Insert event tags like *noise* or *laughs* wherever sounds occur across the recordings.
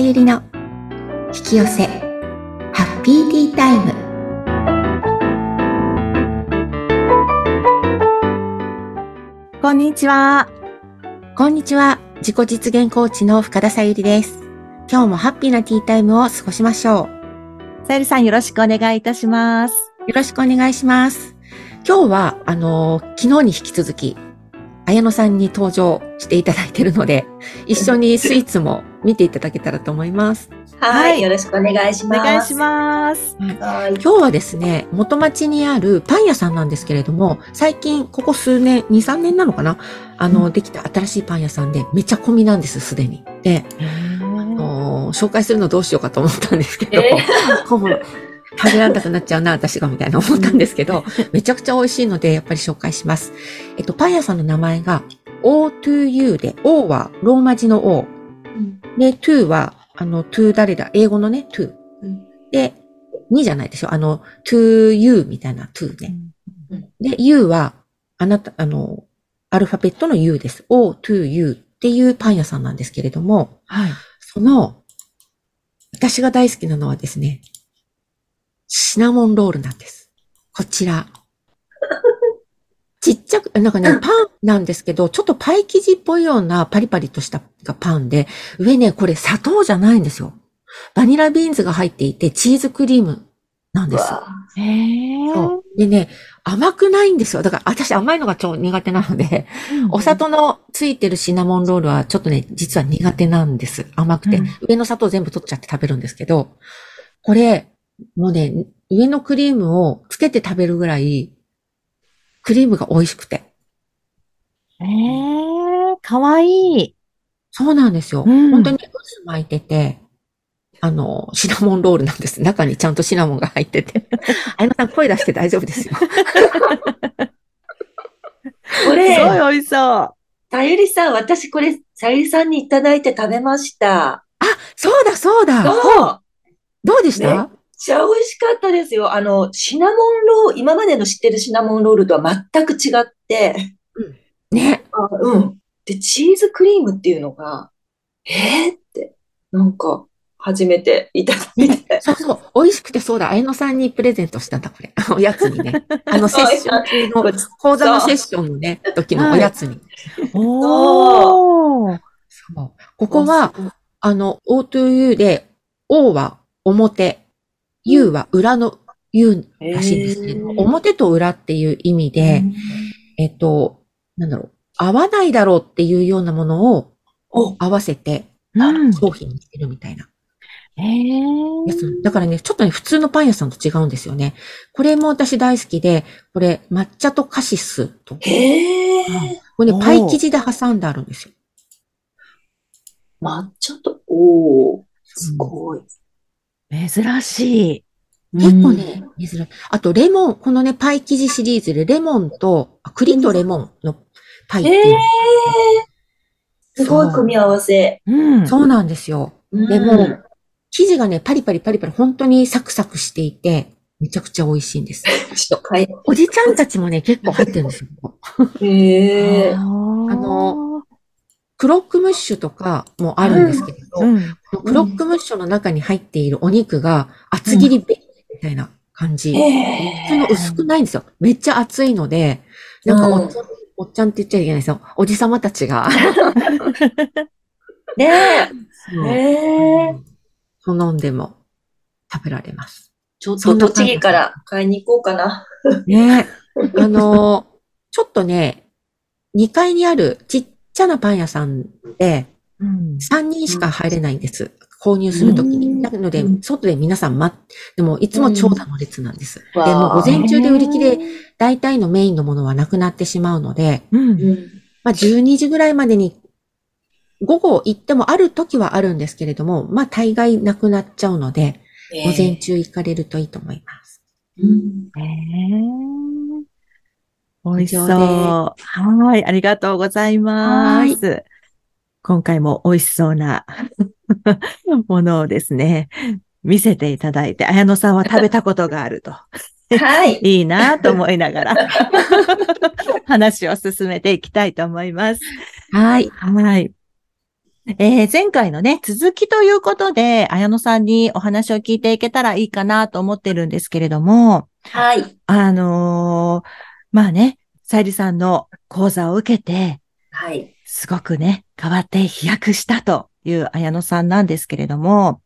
ゆりの引き寄せハッピーティータイム。こんにちは。こんにちは。自己実現コーチの深田さゆりです。今日もハッピーなティータイムを過ごしましょう。さゆりさんよろしくお願いいたします。よろしくお願いします。今日はあの昨日に引き続き綾野さんに登場していただいているので、*laughs* 一緒にスイーツも見ていただけたらと思います。はい、よろしくお願いします。お願いします。はい、今日はですね、元町にあるパン屋さんなんですけれども、最近、ここ数年、2、3年なのかな？あの、うん、できた新しいパン屋さんで、めちゃ混みなんです、すでに。で、あの紹介するのどうしようかと思ったんですけど、えー、*laughs* 食べられたくなっちゃうな、私が、みたいな思ったんですけど、*laughs* めちゃくちゃ美味しいので、やっぱり紹介します。えっと、パン屋さんの名前が、O2U で、O はローマ字の O。うん、で、2は、あの、to 誰だ？英語のね、to。うん、で、2じゃないでしょあの、to you みたいな to ね。うん、で、U は、あなた、あの、アルファベットの U です。O to U っていうパン屋さんなんですけれども、はい。その、私が大好きなのはですね、シナモンロールなんです。こちら。*laughs* ちっちゃく、なんかね、*laughs* パンなんですけど、ちょっとパイ生地っぽいようなパリパリとしたパンで、上ね、これ砂糖じゃないんですよ。バニラビーンズが入っていて、チーズクリームなんです。へー。でね、甘くないんですよ。だから私甘いのが超苦手なので、うん、お砂糖のついてるシナモンロールはちょっとね、実は苦手なんです。甘くて。うん、上の砂糖全部取っちゃって食べるんですけど、これ、もうね、上のクリームをつけて食べるぐらい、クリームが美味しくて。ええー、かわいい。そうなんですよ。うん、本当に渦巻いてて、あの、シナモンロールなんです。中にちゃんとシナモンが入ってて。あやなさん声出して大丈夫ですよ。*laughs* これ、すごい美味しそう。さゆりさん、私これ、さゆりさんにいただいて食べました。あ、そうだそうだ。そう。どうでした、ちゃ美味しかったですよ。あの、シナモンロール、今までの知ってるシナモンロールとは全く違って、うん、ね。あうん。で、チーズクリームっていうのが、えー、って、なんか、初めていただいて。そうそう。美味しくてそうだ。あやのさんにプレゼントしたんだ、これ。*laughs* おやつにね。*laughs* あの、セッション中の、講座のセッションのね、時のおやつに。おー。そう。ここは、あの、O2U で、O は表、U は裏の U らしいんですけど、表と裏っていう意味で、えっと、なんだろう、合わないだろうっていうようなものを合わせて商品にしてるみたいな。だからね、ちょっとね、普通のパン屋さんと違うんですよね。これも私大好きで、これ、抹茶とカシスと。へー。これね、パイ生地で挟んであるんですよ。抹茶と、おー、すごい。珍しい。結構ね、珍しい。あと、レモン、このね、パイ生地シリーズで、レモンと、栗とレモンのパイっていう。えー、すごい組み合わせ。うん。そうなんですよ。でも、生地がね、パリパリパリパリ、本当にサクサクしていて、めちゃくちゃ美味しいんです。ちょっと買い。おじちゃんたちもね、結構入ってるんですよ。へえー。あの、クロックムッシュとかもあるんですけれど、うんうん、クロックムッシュの中に入っているお肉が厚切りベーみたいな感じ。その薄くないんですよ。めっちゃ厚いので、なんかおっちゃん、おっちゃんって言っちゃいけないですよ。おじさまたちが。*laughs* ねえ。ねえ。好んでも食べられます。ちょっと栃木から買いに行こうかな。ねえ。あの、ちょっとね、2階にあるちっちゃなパン屋さんで、3人しか入れないんです。購入するときに。なので、外で皆さん待って、でもいつも長蛇の列なんです。で、も午前中で売り切れ、大体のメインのものはなくなってしまうので、まあ12時ぐらいまでに、午後行ってもある時はあるんですけれども、まあ大概なくなっちゃうので、午前中行かれるといいと思います。うん、えー美味しそう。はい。ありがとうございます。今回も美味しそうな *laughs* ものをですね、見せていただいて、綾野さんは食べたことがあると。はい。*laughs* いいなと思いながら *laughs* 話を進めていきたいと思います。はい。はい。えー前回のね、続きということで、綾野さんにお話を聞いていけたらいいかなと思ってるんですけれども、はい。あのーまあね、さゆりさんの講座を受けて、はい。すごくね、変わって飛躍したという綾野さんなんですけれども、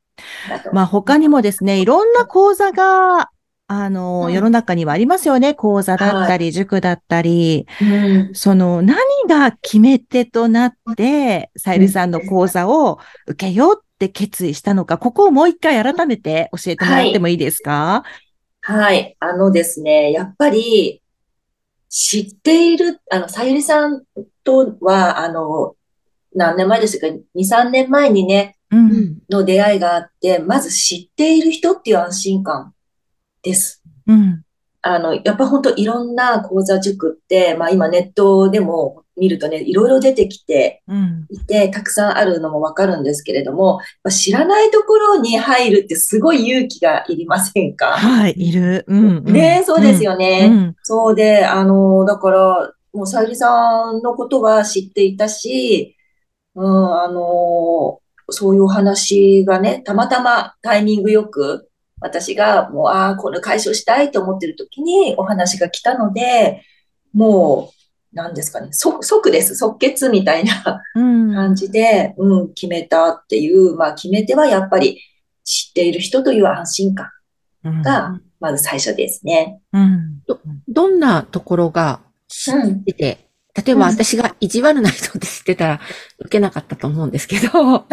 まあ他にもですね、いろんな講座が、あのーうん世の中にはありますよね。講座だったり、塾だったり、うん。その何が決め手となって、さゆりさんの講座を受けようって決意したのか、ここをもう一回改めて教えてもらってもいいですか、はい。あのですね、やっぱり、知っている、あの、さゆりさんとは、あの、何年前ですか ?2、3年前にね、う。うんん。の出会いがあって、まず知っている人っていう安心感です。うん。あの、やっぱ本当いろんな講座塾って、まあ今ネットでも見るとね、いろいろ出てきてうん。いて、たくさんあるのもわかるんですけれども、知らないところに入るってすごい勇気がいりませんか？はい、いる。うん、うん。ねそうですようね。ん。そうで、あの、だから、もうさゆりさんのことは知っていたし、うん、あの、そういうお話がね、たまたまタイミングよく、私がもう、ああ、これ解消したいと思ってる時にお話が来たので、もう、なんですかね、即、即です。即決みたいなうん。感じで、うん、決めたっていう、まあ、決め手はやっぱり知っている人という安心感うんが、まず最初ですね。うん。どんなところが知ってて、例えば私が意地悪な人って知ってたら受けなかったと思うんですけど、*laughs*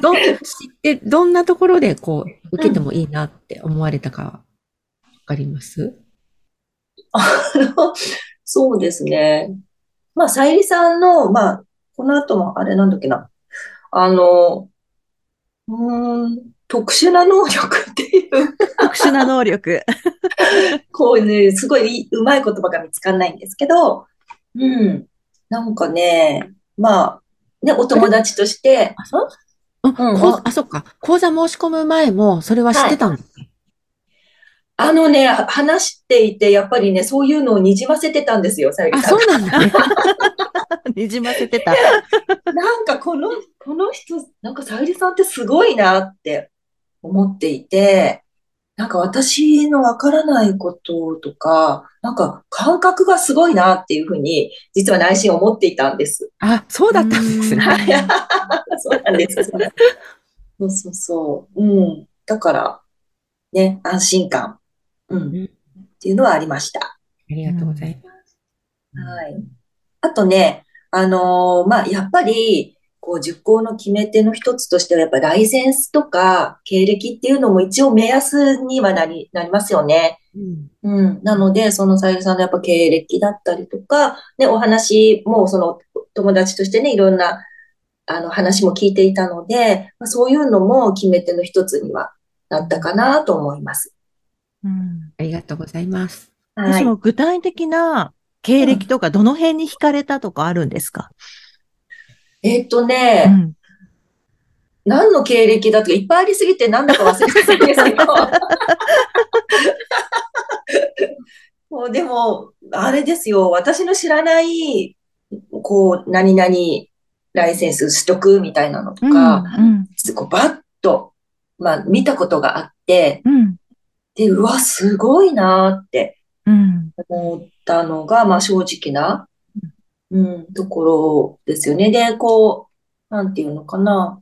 どん知って、どんなところでこう、受けてもいいなって思われたか、わかります？*laughs* そうですね。まあ、さゆりさんの、まあ、この後もあれなんだっけな。あの、うーん、特殊な能力っていう、特殊な能力。*laughs* こういうね、すごいうまい言葉が見つかんないんですけど、うん、なんかね、まあ、ね、お友達として、あ、そう？うんあ、そっか。講座申し込む前も、それは知ってたんだ。あのね、は話していて、やっぱりね、そういうのをにじませてたんですよ、さゆりあ、さんそうなんだね。*laughs* にじませてた。なんかこの、この人、なんかさゆりさんってすごいなって思っていて、なんか私のわからないこととか、なんか感覚がすごいなっていうふうに、実は内心思っていたんです。あ、そうだったんですね。はい。*laughs* そうなんです。そうそうそう。うん。だから、ね、安心感。うん。うんっていうのはありました。ありがとうございます。はい。あとね、あのーまあ、やっぱり、こう、受講の決め手の一つとしては、やっぱライセンスとか経歴っていうのも一応目安にはなり、なりますよね。うんうん。なので、そのさゆりさんのやっぱ経歴だったりとか、ね、お話も、その友達としてね、いろんな、あの、話も聞いていたので、まあ、そういうのも決め手の一つにはなったかなと思います。うん。ありがとうございます。ではい。その具体的な経歴とか、どの辺に惹かれたとかあるんですか？えっとうね、ん。何の経歴だとかいっぱいありすぎて何だか忘れてたんですけど。*laughs* もうでも、あれですよ、私の知らない、こう、何々ライセンス取得みたいなのとか、うん。こうバッと、まあ、見たことがあって、うん。で、うわ、すごいなってうん。思ったのが、まあ、正直な、うん、ところですよね。で、こう、なんていうのかな。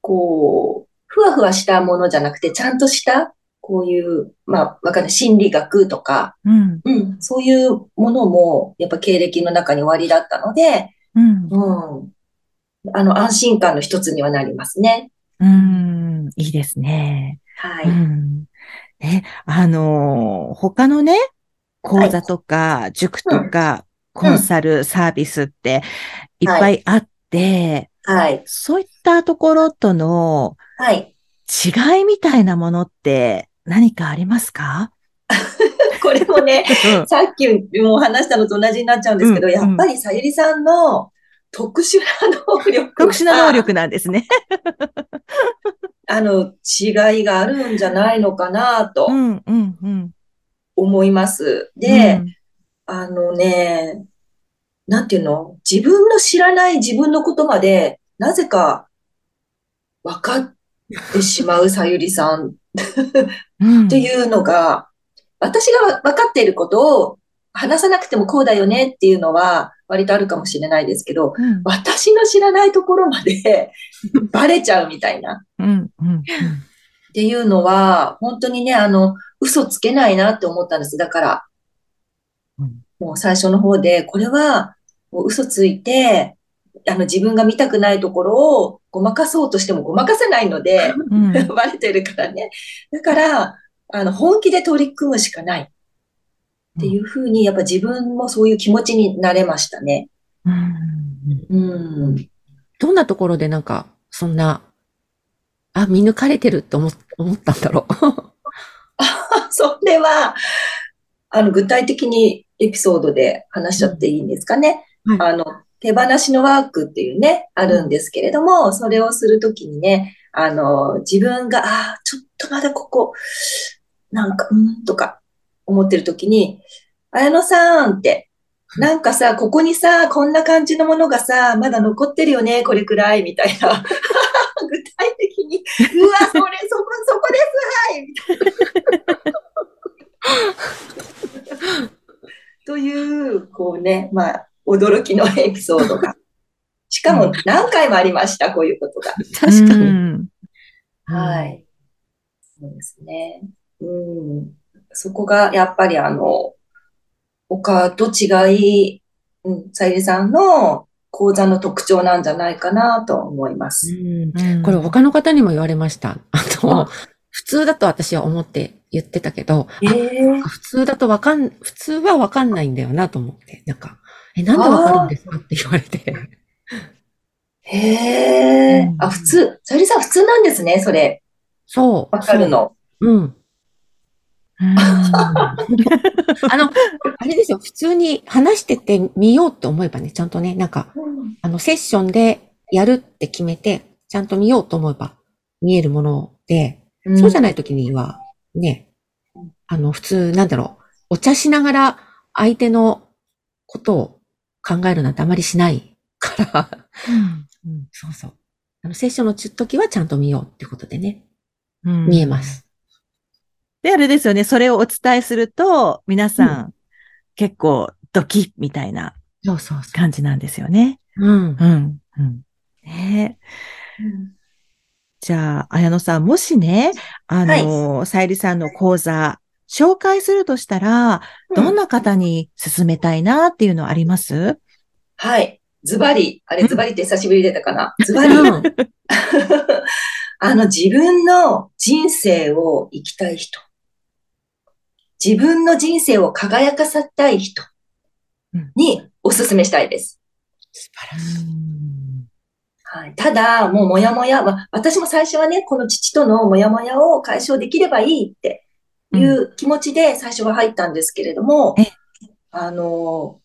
こう、ふわふわしたものじゃなくて、ちゃんとした、こういう、まあ、わかんない、心理学とか、うん。うん、そういうものも、やっぱ経歴の中に終わりだったので、うん。うん、あの、安心感の一つにはなりますね。うん。いいですね。はい。うん。ね、あのー他のね、講座とか、塾とか、コンサル、サービスってい。っぱいあって、はい。そういったところとのはい。違いみたいなものって何かありますか？*laughs* これもね、うん。さっきも話したのと同じになっちゃうんですけど、うんやっぱりさゆりさんの特殊な能力特殊な能が、力なんですね。あの、違いがあるんじゃないのかなと。思います。で、あのね、なんていうの？自分の知らない自分のことまで、なぜか分かってしまうさゆりさん *laughs* っていうのが、私が分かっていることを話さなくてもこうだよねっていうのは割とあるかもしれないですけど、うん私の知らないところまで *laughs* バレちゃうみたいな。うんうんっていうのは、本当にね、あの、嘘つけないなって思ったんです。だから、うんもう最初の方で、これは、嘘ついて、あの、自分が見たくないところをごまかそうとしてもごまかせないので、うん *laughs* バレてるからね。だから、あの、本気で取り組むしかない。っていうふうに、やっぱ自分もそういう気持ちになれましたね。うんうん。どんなところでなんか、そんな、あ、見抜かれてるって思思ったんだろう。*laughs* それは、あの、具体的にエピソードで話しちゃっていいんですかね。はいあの、手放しのワークっていうね、あるんですけれども、それをするときにね、あの、自分が、ああ、ちょっとまだここ、なんか、うん、とか思ってるときに、綾野さんって、なんかさ、ここにさ、こんな感じのものがさ、まだ残ってるよね、これくらい、みたいな。*laughs* 具体的に、うわ、それ、そこ、そこです、はいみたいな。*laughs* という、こうね、まあ、驚きのエピソードが。しかも何回もありました、こういうことが。確かに。うんはい。そうですね。うん。そこが、やっぱりあの、他と違い、うん、さゆりさんの講座の特徴なんじゃないかなと思います。うんうんこれ他の方にも言われました。*laughs* あとあ、普通だと私は思って言ってたけど、ええ普通だとわかん、普通はわかんないんだよなと思って、なんか、え、なんでわかるんですかって言われて。へえうん。あ、普通。さゆりさん普通なんですね、それ。そう。わかるの。そう。うん。うん。あの、あれですよ、普通に話しててみようと思えばね、ちゃんとね、なんか、あの、セッションでやるって決めて、ちゃんと見ようと思えば見えるもので、そうじゃない時には、ねうん、あの、普通、なんだろう、お茶しながら相手のことを考えるなんてあまりしないから、うん。そうそう。あの、セッションの時はちゃんと見ようってことでね、うん。見えます。で、あれですよね。それをお伝えすると、皆さん、結構ドキッみたいなそうそうそ感じなんですよね。う。うん。うん。うん。ねえうんじゃあ、綾野さん、もしね、あの、さゆりさんの講座、紹介するとしたら、どんな方に勧めたいなっていうのあります？はい。ズバリ。あれ、ズバリって久しぶりに出たかな？*laughs* ズバリ。うん *laughs* あの、自分の人生を生きたい人。自分の人生を輝かせたい人にお勧めしたいです。素晴らしい。はい。ただ、もうもやもや、まあ私も最初はね、この父とのもやもやを解消できればいいっていう気持ちで最初は入ったんですけれどもえ、あの、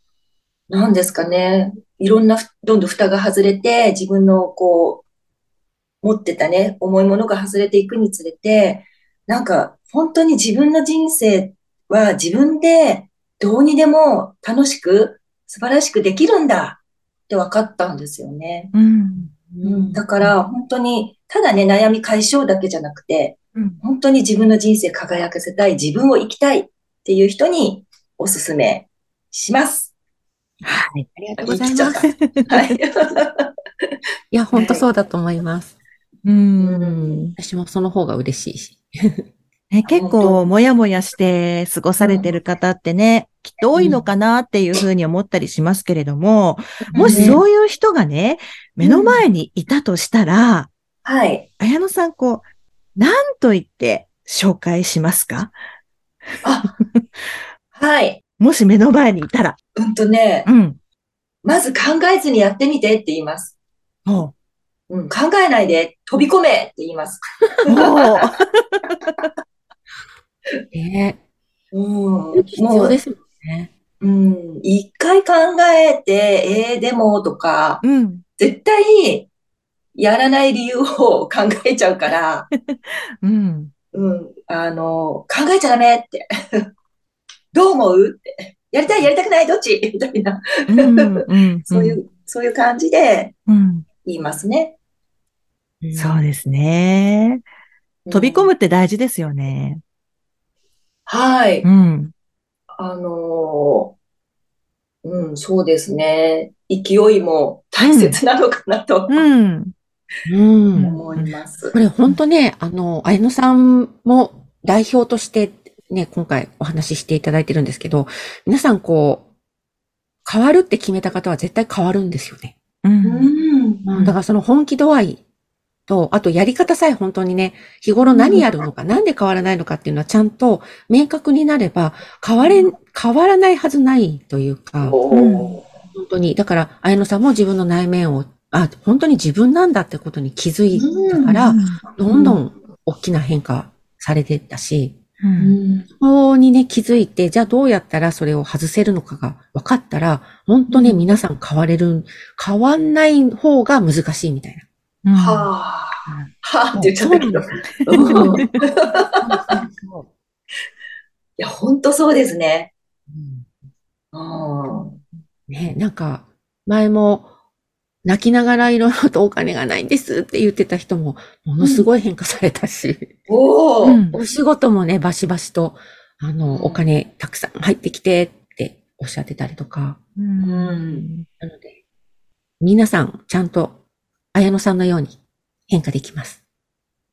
なんですかね、いろんなふ、どんどん蓋が外れて、自分のこう、持ってたね、重いものが外れていくにつれて、なんか、本当に自分の人生は自分でどうにでも楽しく、素晴らしくできるんだって分かったんですよね。うん。うん、だから、本当に、ただね、悩み解消だけじゃなくて、うん本当に自分の人生輝かせたい、自分を生きたいっていう人におすすめします。はい。ありがとうございます。いはい。*laughs* や、本当そうだと思います。う。うんん。私もその方が嬉しいし。ね、結本構、当もやもやして過ごされてる方ってね、きっと多いのかなっていうふうに思ったりしますけれども、もしそういう人がね、目の前にいたとしたら、はい。綾野さん、こう、何と言って紹介しますか？あ、はい。もし目の前にいたら。うんとねう、ん。まず考えずにやってみてって言います。おううん、考えないで飛び込めって言います。ねうん。必要ですもんね。うん、一回考えて、えー、でもとか、うん。絶対やらない理由を考えちゃうから、*laughs* うん。うん、あの、考えちゃダメって。*laughs* どう思うってやりたい、やりたくない、どっち？*laughs* みたいな、うんうんそういう、そういう感じでうん言いますね。そうですね。飛び込むって大事ですよね。はい。うん。あのーうん、そうですね。勢いも大切なのかなとうん。うん。思いますこ。れ本当ね、あの、綾野さんも代表としてね、今回お話ししていただいてるんですけど、皆さんこう、変わるって決めた方は絶対変わるんですよね。う。うんん。だからその本気度合いと、あとやり方さえ本当にね、日頃何やるのか、なんで変わらないのかっていうのはちゃんと明確になれば、変われん、変わらないはずないというか、本当に、だから、綾野さんも自分の内面を、あ、本当に自分なんだってことに気づいたから、どんどん大きな変化されていったし、そこにね、気づいて、じゃあどうやったらそれを外せるのかが分かったら、本当ね、うん。皆さん変われる、変わんない方が難しいみたいな。はあ。はあって言っちゃったけど。*laughs* いや、本当そうですね。うん。うん。ね、なんか、前も、泣きながらいろいろとお金がないんですって言ってた人も、ものすごい変化されたし、おー。うん。お仕事もね、バシバシと、あうん。の、お金たくさん入ってきてっておっしゃってたりとか、うん。なので、皆さん、ちゃんと、綾野さんのように変化できます。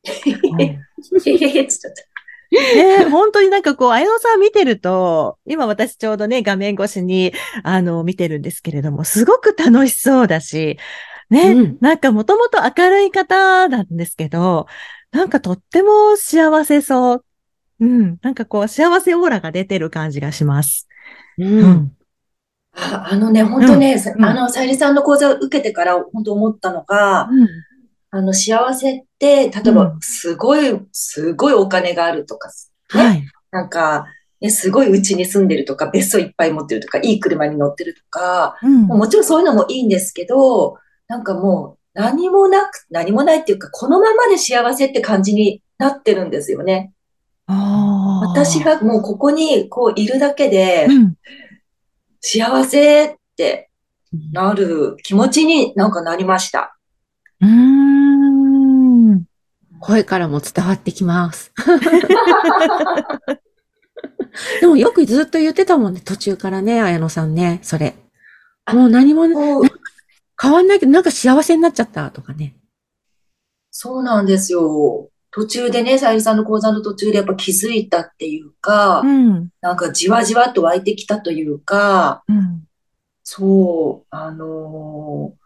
へへへっつっちゃった。ね本当になんかこう、綾野さん見てると、今私ちょうどね、画面越しに、あの、見てるんですけれども、すごく楽しそうだし、ね、うんなんかもともと明るい方なんですけど、なんかとっても幸せそう。うん、なんかこう、幸せオーラが出てる感じがします。う。。うんああのね、本当ね、うんあの、さゆりさんの講座を受けてから本当思ったのが、うん。あの、幸せって、例えうば、すごい、すごいお金があるとか、ねはい。なんか、ね、すごい家に住んでるとか、別荘いっぱい持ってるとか、いい車に乗ってるとか、うんもちろんそういうのもいいんですけど、なんかもう何もなく、何もないっていうか、このままで幸せって感じになってるんですよね。私、がもうここにこういるだけでう、ん。幸せってなる気持ちになんかなりました。うーん。声からも伝わってきます。*laughs* でもよくずっと言ってたもんね、途中からね、綾野さんね、それ。もう何も変わんないけど、なんか幸せになっちゃったとかね。そうなんですよ。途中でね、さゆりさんの講座の途中でやっぱ気づいたっていうかう、ん。なんかじわじわっと湧いてきたというか、うん。そう、あのー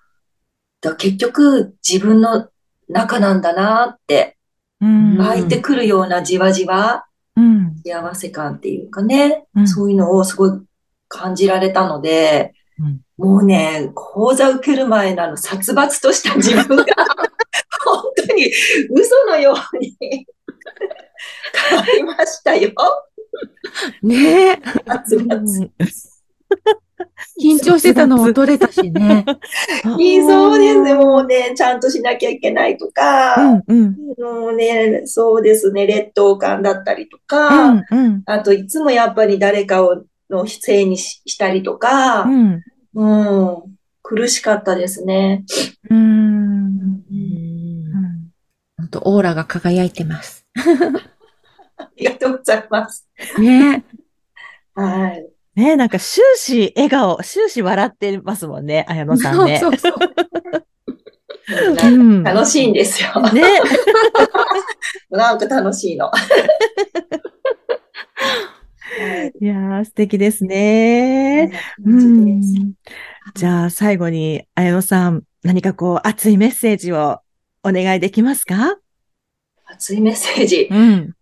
だ結局自分の中なんだなって、うん。湧いてくるようなじわじわ、うん。幸せ感っていうかね、うんそういうのをすごい感じられたので、うんもうね、講座受ける前のあの殺伐とした自分が、に嘘のように変わりましたよ。ねえ。緊張してたのも取れたしね。い *laughs* いそうですね。もうね、ちゃんとしなきゃいけないとか、うん。うん。もうね、そうですね、劣等感だったりとうか、ん。うん。あといつもやっぱり誰かをのせいにししたりとか、うん。うん、苦しかったですね。うん。うん本当オーラが輝いてます。ありがとうございます。ねはい。ねえ、なんか終始笑顔、終始笑ってますもんね、綾野さんね。そうそうそう。うん楽しいんですよ。ね。*laughs* なんか楽しいの。は *laughs* いいやー、素敵ですね。うんじゃあ、最後に、綾野さん、何かこう、熱いメッセージをお願いできますか？熱いメッセージ。うん。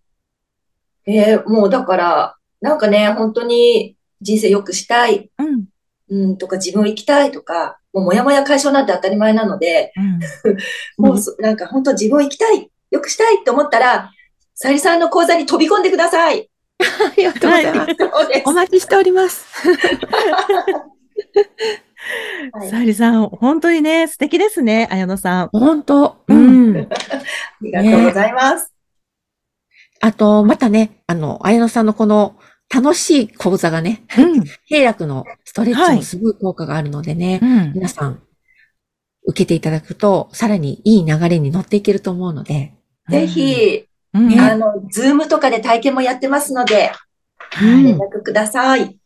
えーもうだから、なんかね、本当に人生良くしたい、うん。うん、とか自分を生きたいとか、もうモヤモヤ解消なんて当たり前なので、うん。もうそなんか本当自分を生きたい、良くしたいって思ったら、さゆりさんの講座に飛び込んでください。*laughs* ありがとうございます。*laughs* そうですお待ちしております。*laughs* はいさゆりさん、本当にね、素敵ですね、綾野さん。本当。ううんん。*laughs* ありがとうございます。あと、またね、あの、綾野さんのこの楽しい講座がね、うん。*laughs* 平楽のストレッチはいもすごい効果があるのでね、うん。皆さん、受けていただくと、さらにいい流れに乗っていけると思うので、ぜひ、うん、ねあの、ズームとかで体験もやってますので、はい連絡ください。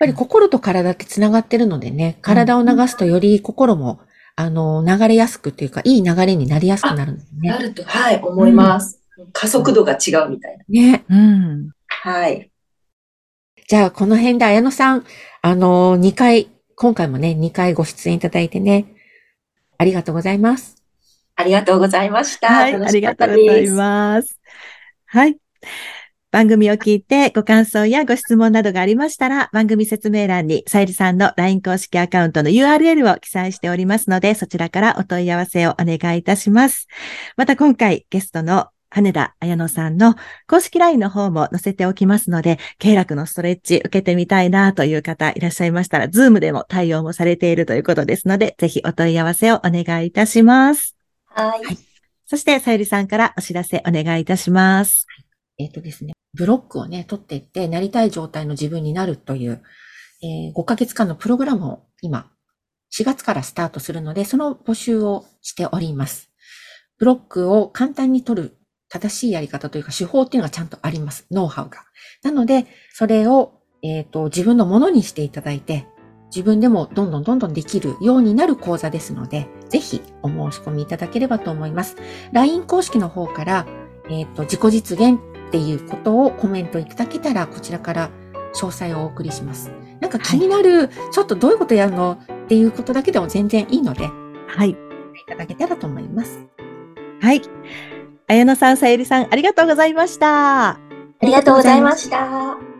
やっぱり心と体って繋がってるのでね、体を流すとより心も、あの、流れやすくというか、いい流れになりやすくなるんですね。なると、はい、思います。加速度が違うみたいな。ね。うん。はい。じゃあ、この辺で綾野さん、あの、2回、今回もね、2回ご出演いただいてね、ありがとうございます。ありがとうございました。はい、ありがとうござい。ます。はい。番組を聞いてご感想やご質問などがありましたら、番組説明欄にさゆりさんの LINE 公式アカウントの URL を記載しておりますので、そちらからお問い合わせをお願いいたします。また今回ゲストの羽田彩乃さんの公式 LINE の方も載せておきますので、経絡のストレッチ受けてみたいなという方いらっしゃいましたら、ズームでも対応もされているということですので、ぜひお問い合わせをお願いいたします。はい。そして、さゆりさんからお知らせお願いいたします。えっ、とですね、ブロックをね、取っていって、なりたい状態の自分になるという、えー5ヶ月間のプログラムを今、4月からスタートするので、その募集をしております。ブロックを簡単に取る正しいやり方というか手法っていうのがちゃんとあります。ノウハウが。なので、それを、えっ、と、自分のものにしていただいて、自分でもどんどんどんどんできるようになる講座ですので、ぜひお申し込みいただければと思います。LINE 公式の方から、えっ、と、自己実現っていうことをコメントいただけたら、こちらから詳細をお送りします。なんか気になる、ちょっとどういうことやるのっていうことだけでも全然いいので、いはい。ただけたらと思います。はい。綾乃さん、さゆりさん、ありがとうございました。ありがとうございました。